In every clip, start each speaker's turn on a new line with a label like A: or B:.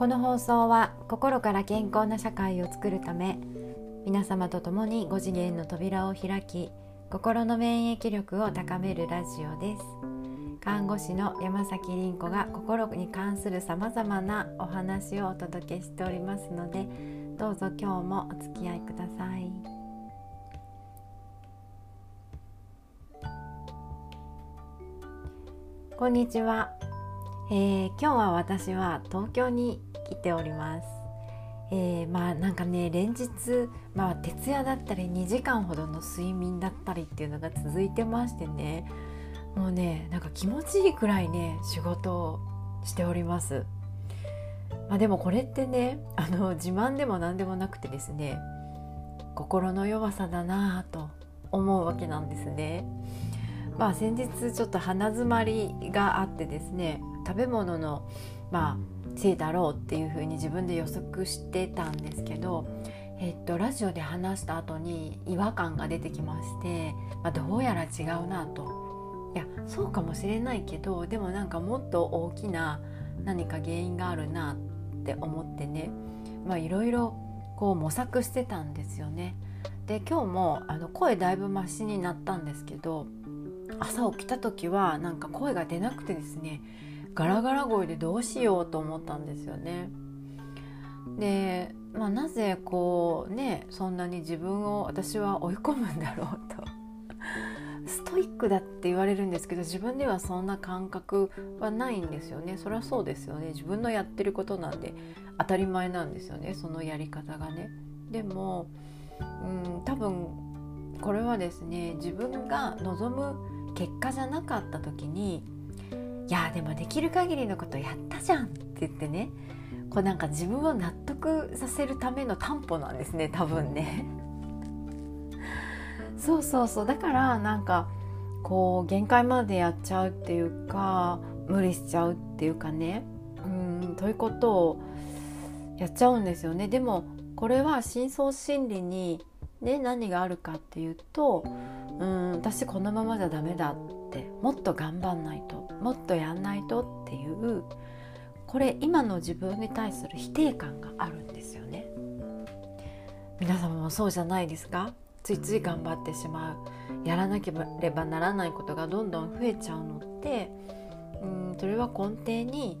A: この放送は心から健康な社会を作るため皆様と共に5次元の扉を開き心の免疫力を高めるラジオです。看護師の山崎凛子が心に関するさまざまなお話をお届けしておりますのでどうぞ今日もお付き合いください。こんにちは、えー、今日は私は東京に来ておりますえー、まあなんかね連日、まあ、徹夜だったり2時間ほどの睡眠だったりっていうのが続いてましてねもうねなんか気持ちいいくらいね仕事をしております。まあ、でもこれってねあの自慢でも何でもなくてですね心の弱さだなぁと思うわけなんですね。まあ先日ちょっと鼻づまりがあってですね食べ物のまあせいだろうっていうふうに自分で予測してたんですけど、えっと、ラジオで話した後に違和感が出てきまして、まあ、どうやら違うなと。いやそうかもしれないけどでもなんかもっと大きな何か原因があるなって思ってね。いろいろこう模索してたんですよね。で今日もあの声だいぶマシになったんですけど朝起きた時はなんか声が出なくてですねガラガラ声でどうしようと思ったんですよね。で、まあ、なぜこうねそんなに自分を私は追い込むんだろうと。ストイックだって言われるんですけど自分ではそんな感覚はないんですよねそりゃそうですよね自分のやってることなんで当たり前なんですよねそのやり方がねでもうん多分これはですね自分が望む結果じゃなかった時にいやでもできる限りのことやったじゃんって言ってねこうなんか自分を納得させるための担保なんですね多分ね。そうそうそう。だからなんかこう限界までやっちゃうっていうか無理しちゃうっていうかね。うんということをやっちゃうんですよね。でもこれは深層心理にね、何があるかっていうとうん私このままじゃダメだってもっと頑張んないともっとやんないとっていうこれ今の自分に対する否定感があるんですよね。皆様もそうじゃないですか？ついつい頑張ってしまう。やらなければならないことがどんどん増えちゃうのってうんそれは根底に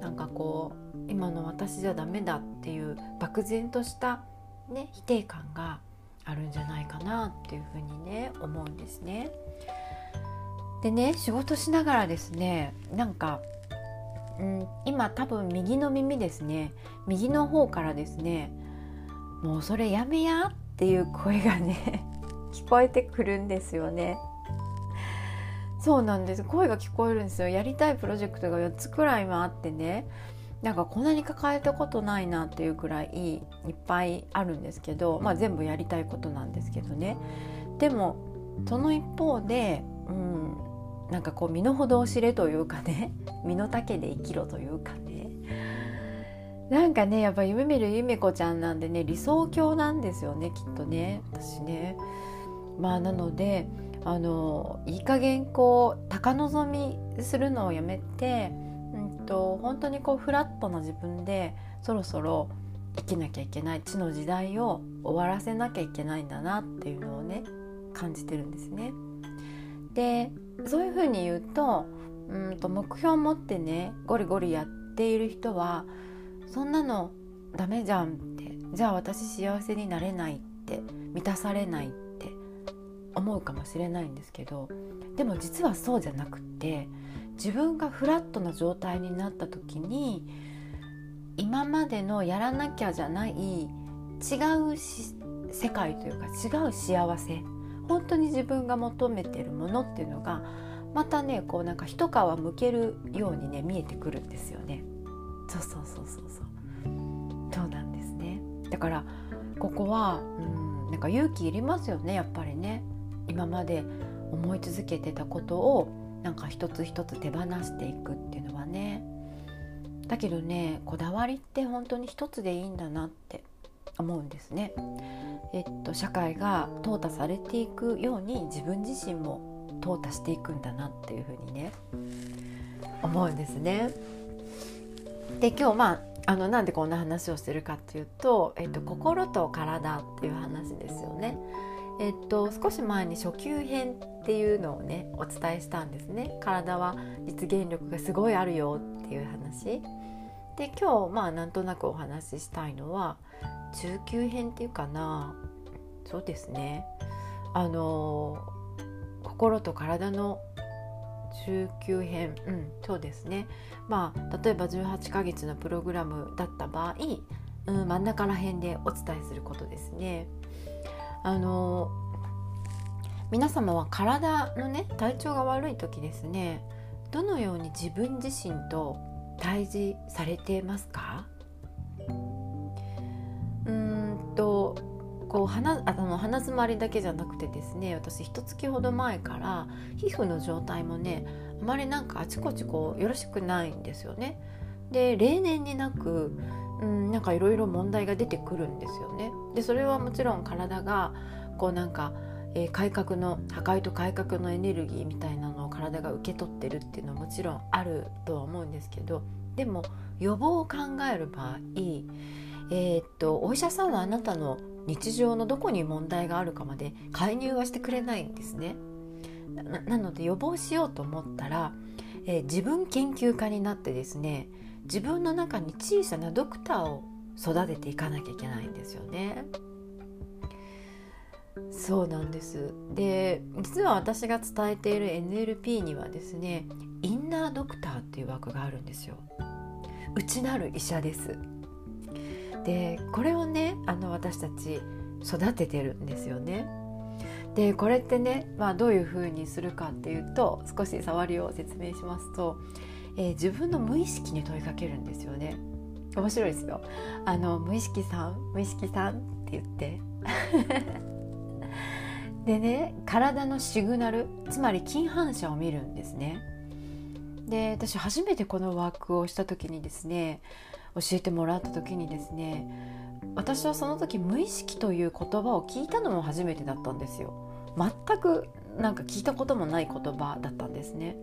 A: なんかこう今の私じゃダメだっていう漠然とした、ね、否定感があるんじゃないかなっていうふうにね思うんですね。でね仕事しながらですねなんか、うん、今多分右の耳ですね右の方からですねもうそれやめやっていう声がね 聞こえてくるんですよね。そうなんです声が聞こえるんですよやりたいプロジェクトが4つくらいもあってねなんかこんなに抱えたことないなっていうくらいいっぱいあるんですけど、まあ、全部やりたいことなんですけどね。でもその一方で、うん、なんかこう身の程を知れというかね 身の丈で生きろというかね。なんかねやっぱ夢見るゆめ子ちゃんなんでね理想郷なんですよねきっとね。私ね。まあなのであのいい加減こう高望みするのをやめてと本当にこうフラットな自分でそろそろ生きなきゃいけない地の時代を終わらせなきゃいけないんだなっていうのをね感じてるんですね。でそういうふうに言うとうんと目標を持ってねゴリゴリやっている人はそんなのダメじゃんってじゃあ私幸せになれないって満たされないって思うかもしれないんですけどでも実はそうじゃなくって自分がフラットな状態になった時に今までのやらなきゃじゃない違う世界というか違う幸せ本当に自分が求めてるものっていうのがまたねこうなんか一皮むけるようにね見えてくるんですよね。そうそうそうそうそうそうなんですね。だからここはうんなんか勇気いりますよねやっぱりね。今まで思い続けてたことをなんか一つ一つ手放していくっていうのはねだけどねこだわりって本当に一つでいいんだなって思うんですね。えっと、社会が淘汰されていくように自分自身も淘汰していくんだなっていうふうにね思うんですね。で今日まああのなんでこんな話をしてるかっていうと、えっと、心と体っていう話ですよね。えっと、少し前に初級編っていうのをねお伝えしたんですね。体は実現力がすごいあるよっていう話。で今日まあなんとなくお話ししたいのは中級編っていうかなそうですねあの心と体の中級編うんそうですねまあ例えば18ヶ月のプログラムだった場合、うん、真ん中ら辺でお伝えすることですね。あの皆様は体のね体調が悪い時ですねどのように自分自身と対峙されてますか？うんとこう鼻あの鼻づまりだけじゃなくてですね私一月ほど前から皮膚の状態もねあまりなんかあちこちこうよろしくないんですよね。で例年になく、うん、なんかいろいろ問題が出てくるんですよね。でそれはもちろん体がこうなんか、えー、改革の破壊と改革のエネルギーみたいなのを体が受け取ってるっていうのはもちろんあるとは思うんですけどでも予防を考える場合、えー、っとお医者さんはあなたの日常のどこに問題があるかまで介入はしてくれないんですね。なので予防しようと思ったら、えー、自分研究家になってですね自分の中に小さなドクターを育てていかなきゃいけないんですよね。そうなんです。で実は私が伝えている NLP にはですねインナードクターっていう枠があるんですよ。内なる医者です。でこれをねあの私たち育ててるんですよね。でこれってね、まあ、どういうふうにするかっていうと少し触りを説明しますと、えー、自分の無意識に問いかけるんですよね。面白いですよ。あの無意識さん無意識さんって言って。でね体のシグナルつまり近反射を見るんですね。で私初めてこのワークをした時にですね教えてもらった時にですね私はその時無意識という言葉を聞いたのも初めてだったんですよ。全くなんか聞いたこともない言葉だったんですね。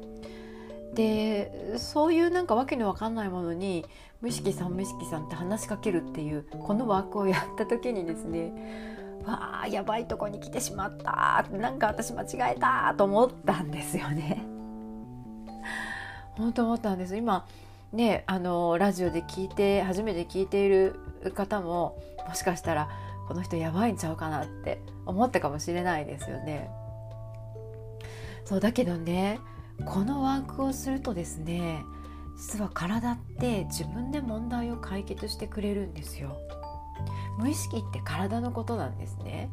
A: でそういうなんかわけのわかんないものに無意識さん無意識さんって話しかけるっていうこのワークをやった時にですねわあやばいとこに来てしまったなんか私間違えたと思ったんですよね。本当思ったんです今ねあのラジオで聞いて初めて聞いている方ももしかしたらこの人やばいんちゃうかなって思ったかもしれないですよね。そうだけどねこのワークをするとですね実は体って自分で問題を解決してくれるんですよ。無意識って体のことなんですね。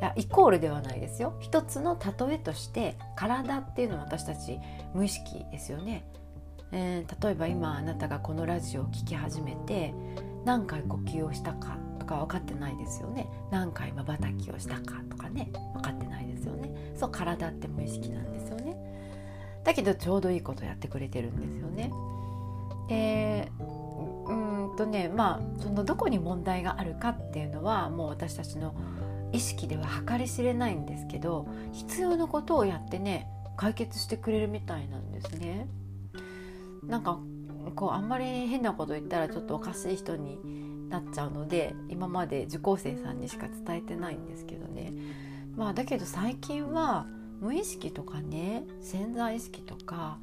A: いやイコールではないですよ。一つの例えとして体っていうのは私たち無意識ですよね、えー、例えば今あなたがこのラジオを聴き始めて何回呼吸をしたかとか分かってないですよね。何回まばたきをしたかとかね分かってないですよね。そう体って無意識なんですよね。だけどちょうどいいことやってくれてるんですよねでうんとねまあそのどこに問題があるかっていうのはもう私たちの意識では計り知れないんですけど必要なことをやってね解決してくれるみたいなんですね。なんかこうあんまり変なこと言ったらちょっとおかしい人になっちゃうので今まで受講生さんにしか伝えてないんですけどねまあだけど最近は無意識とかね潜在意識とか、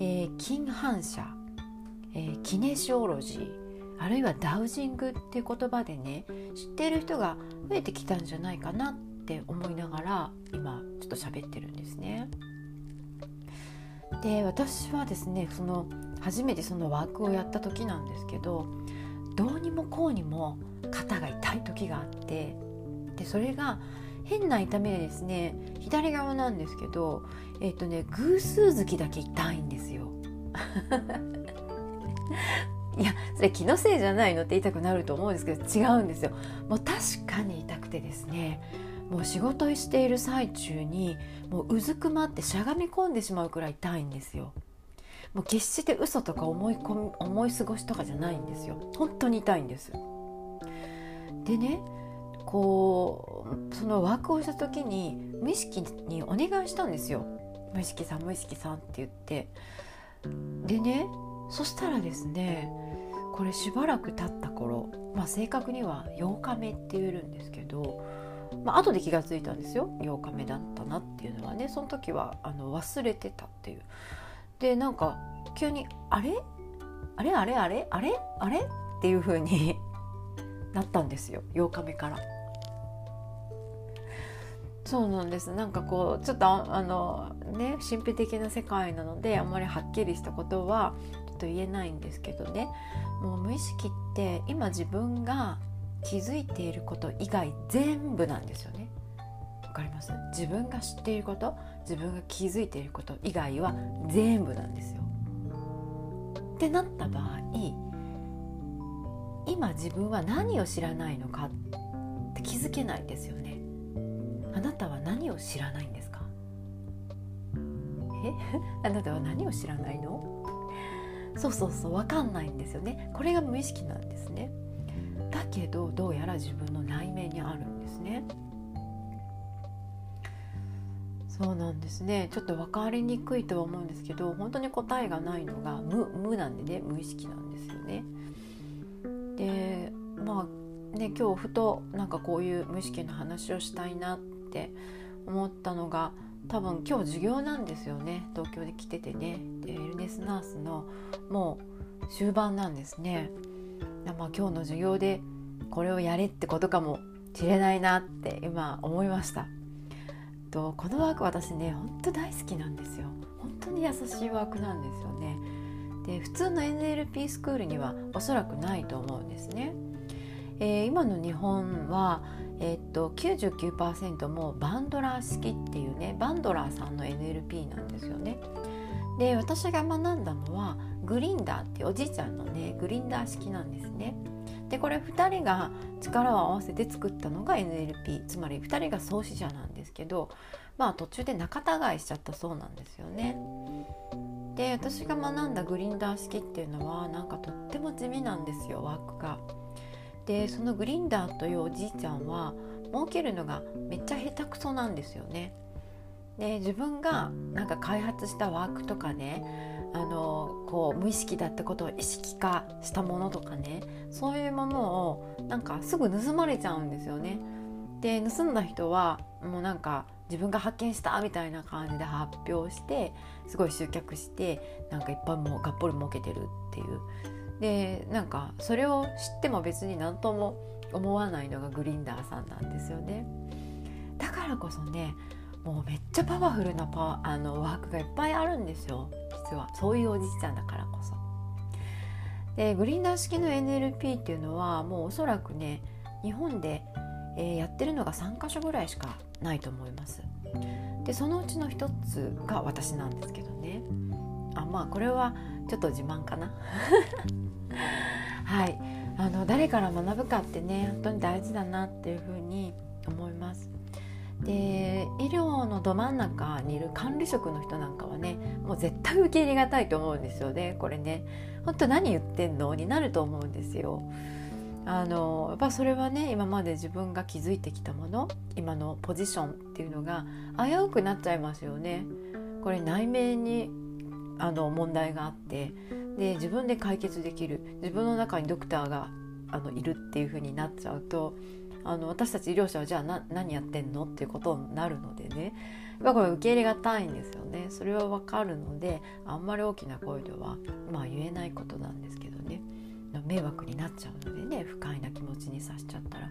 A: えー、近反射えー、キネシオロジーあるいはダウジングっていう言葉でね知っている人が増えてきたんじゃないかなって思いながら今ちょっと喋ってるんですね。で私はですねその初めてそのワークをやった時なんですけどどうにもこうにも肩が痛い時があってでそれが変な痛みでですね左側なんですけどえっ、とね偶数月だけ痛いんですよ。いやそれ気のせいじゃないのって言いたくなると思うんですけど違うんですよ。もう確かに痛くてですねもう仕事している最中にもううずくまってしゃがみ込んでしまうくらい痛いんですよ。もう決して嘘とか思い込み思い過ごしとかじゃないんですよ。本当に痛いんです。でねこうそのワークをした時に無意識にお願いしたんですよ。無意識さん無意識さんって言って。でねそしたらですねこれしばらく経った頃、まあ、正確には8日目って言えるんですけど、まあ後で気が付いたんですよ。8日目だったなっていうのはね。その時はあの忘れてたっていう。でなんか急に「あれ？あれ？あれ？あれ？あれ？あれ?」っていう風に なったんですよ。8日目から。そうなんですなんかこうちょっとあのね神秘的な世界なのであんまりはっきりしたことはちょっと言えないんですけどねもう無意識って今自分が気づいていること以外全部なんですよね。わかります？自分が知っていること自分が気づいていること以外は全部なんですよ。ってなった場合今自分は何を知らないのかって気づけないですよね。あなたは何を知らないんですか？え？あなたは何を知らないの？そうそうそう分かんないんですよね。これが無意識なんですね。だけどどうやら自分の内面にあるんですね。そうなんですね。ちょっと分かりにくいとは思うんですけど本当に答えがないのが無無なんでね無意識なんですよね。でまあね今日ふとなんかこういう無意識の話をしたいなっって思ったのが多分今日授業なんですよね東京で来ててねでエルネスナースのもう終盤なんですね。まあ、今日の授業でこれをやれってことかもしれないなって今思いました。とこのワーク私ね本当大好きなんですよ。本当に優しいワークなんですよね。で普通の NLP スクールにはおそらくないと思うんですね。えー、今の日本はえっと99%もバンドラー式っていうねバンドラーさんの NLP なんですよね。で私が学んだのはグリンダーっておじいちゃんのねグリンダー式なんですね。でこれ2人が力を合わせて作ったのが NLP つまり2人が創始者なんですけどまあ途中で仲違いしちゃったそうなんですよね。で私が学んだグリンダー式っていうのはなんかとっても地味なんですよワークが。でそのグリンダーというおじいちゃんは儲けるのがめっちゃ下手くそなんですよね。で自分がなんか開発したワークとかねあのこう無意識だったことを意識化したものとかねそういうものをなんかすぐ盗まれちゃうんですよね。で盗んだ人はもうなんか自分が発見したみたいな感じで発表してすごい集客してなんかいっぱいもうがっぽり儲けてるっていうでなんかそれを知っても別に何とも思わないのがグリンダーさんなんですよね。だからこそねもうめっちゃパワフルなパあのワークがいっぱいあるんですよ。実は。そういうおじいちゃんだからこそ。でグリンダー式の NLP っていうのはもうおそらくね日本で、えー、やってるのが3か所ぐらいしかないと思います。でそのうちの一つが私なんですけどね。あまあこれはちょっと自慢かな。はい。あの誰から学ぶかってね本当に大事だなっていうふうに思います。で医療のど真ん中にいる管理職の人なんかはねもう絶対受け入れがたいと思うんですよねこれね。本当何言ってんのになると思うんですよ。あのやっぱそれはね今まで自分が築いてきたもの今のポジションっていうのが危うくなっちゃいますよね。これ内面にあの問題があってで自分で解決できる自分の中にドクターがあのいるっていう風になっちゃうとあの私たち医療者はじゃあ何やってんのっていうことになるのでね。これ受け入れがたいんですよね。それは分かるのであんまり大きな声では、まあ、言えないことなんですけどね。迷惑になっちゃうのでね不快な気持ちにさせちゃったら。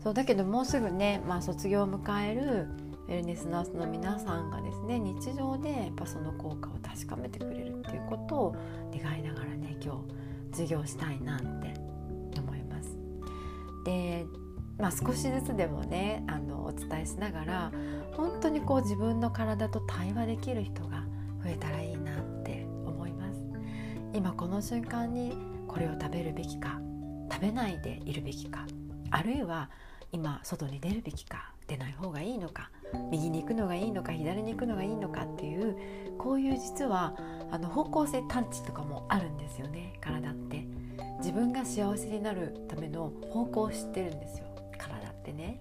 A: そうだけどもうすぐね、まあ、卒業を迎えるウェルネスナースの皆さんがですね日常でやっぱその効果を確かめてくれるっていうことを願いながらね今日授業したいなって思います。でまあ、少しずつでもねあのお伝えしながら本当にこう自分の体と対話できる人が増えたらいいなって思います今この瞬間にこれを食べるべきか食べないでいるべきかあるいは今外に出るべきか出ない方がいいのか右に行くのがいいのか左に行くのがいいのかっていうこういう実はあの方向性探知とかもあるんですよね体って。自分が幸せになるための方向を知ってるんですよ体ってね。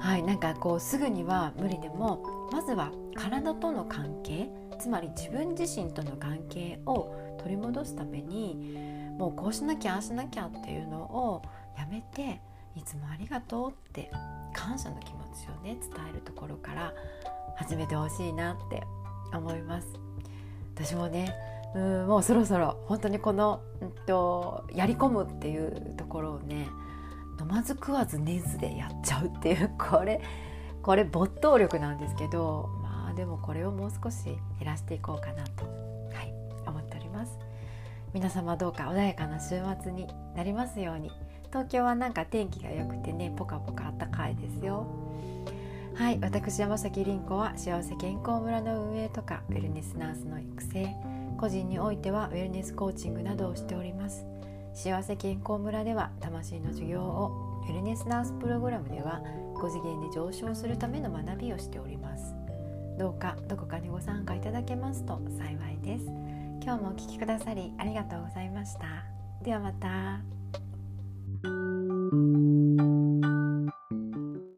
A: はいなんかこうすぐには無理でもまずは体との関係つまり自分自身との関係を取り戻すためにもうこうしなきゃああしなきゃっていうのをやめていつもありがとうって感謝の気持ちをね伝えるところから始めてほしいなって思います。私もねうんもうそろそろ本当にこの、うんと、やり込むっていうところをね飲まず食わず寝ずでやっちゃうっていう これこれ没頭力なんですけどまあでもこれをもう少し減らしていこうかなと、はい、思っております。皆様どうか穏やかな週末になりますように。東京はなんか天気が良くてねポカポカあったかいですよ。はい私山崎凛子は幸せ健康村の運営とかウェルネスナースの育成個人においてはウェルネスコーチングなどをしております。幸せ健康村では魂の授業をウェルネスナースプログラムでは5次元で上昇するための学びをしております。どうかどこかにご参加いただけますと幸いです。今日もお聴きくださりありがとうございました。ではまた。thank you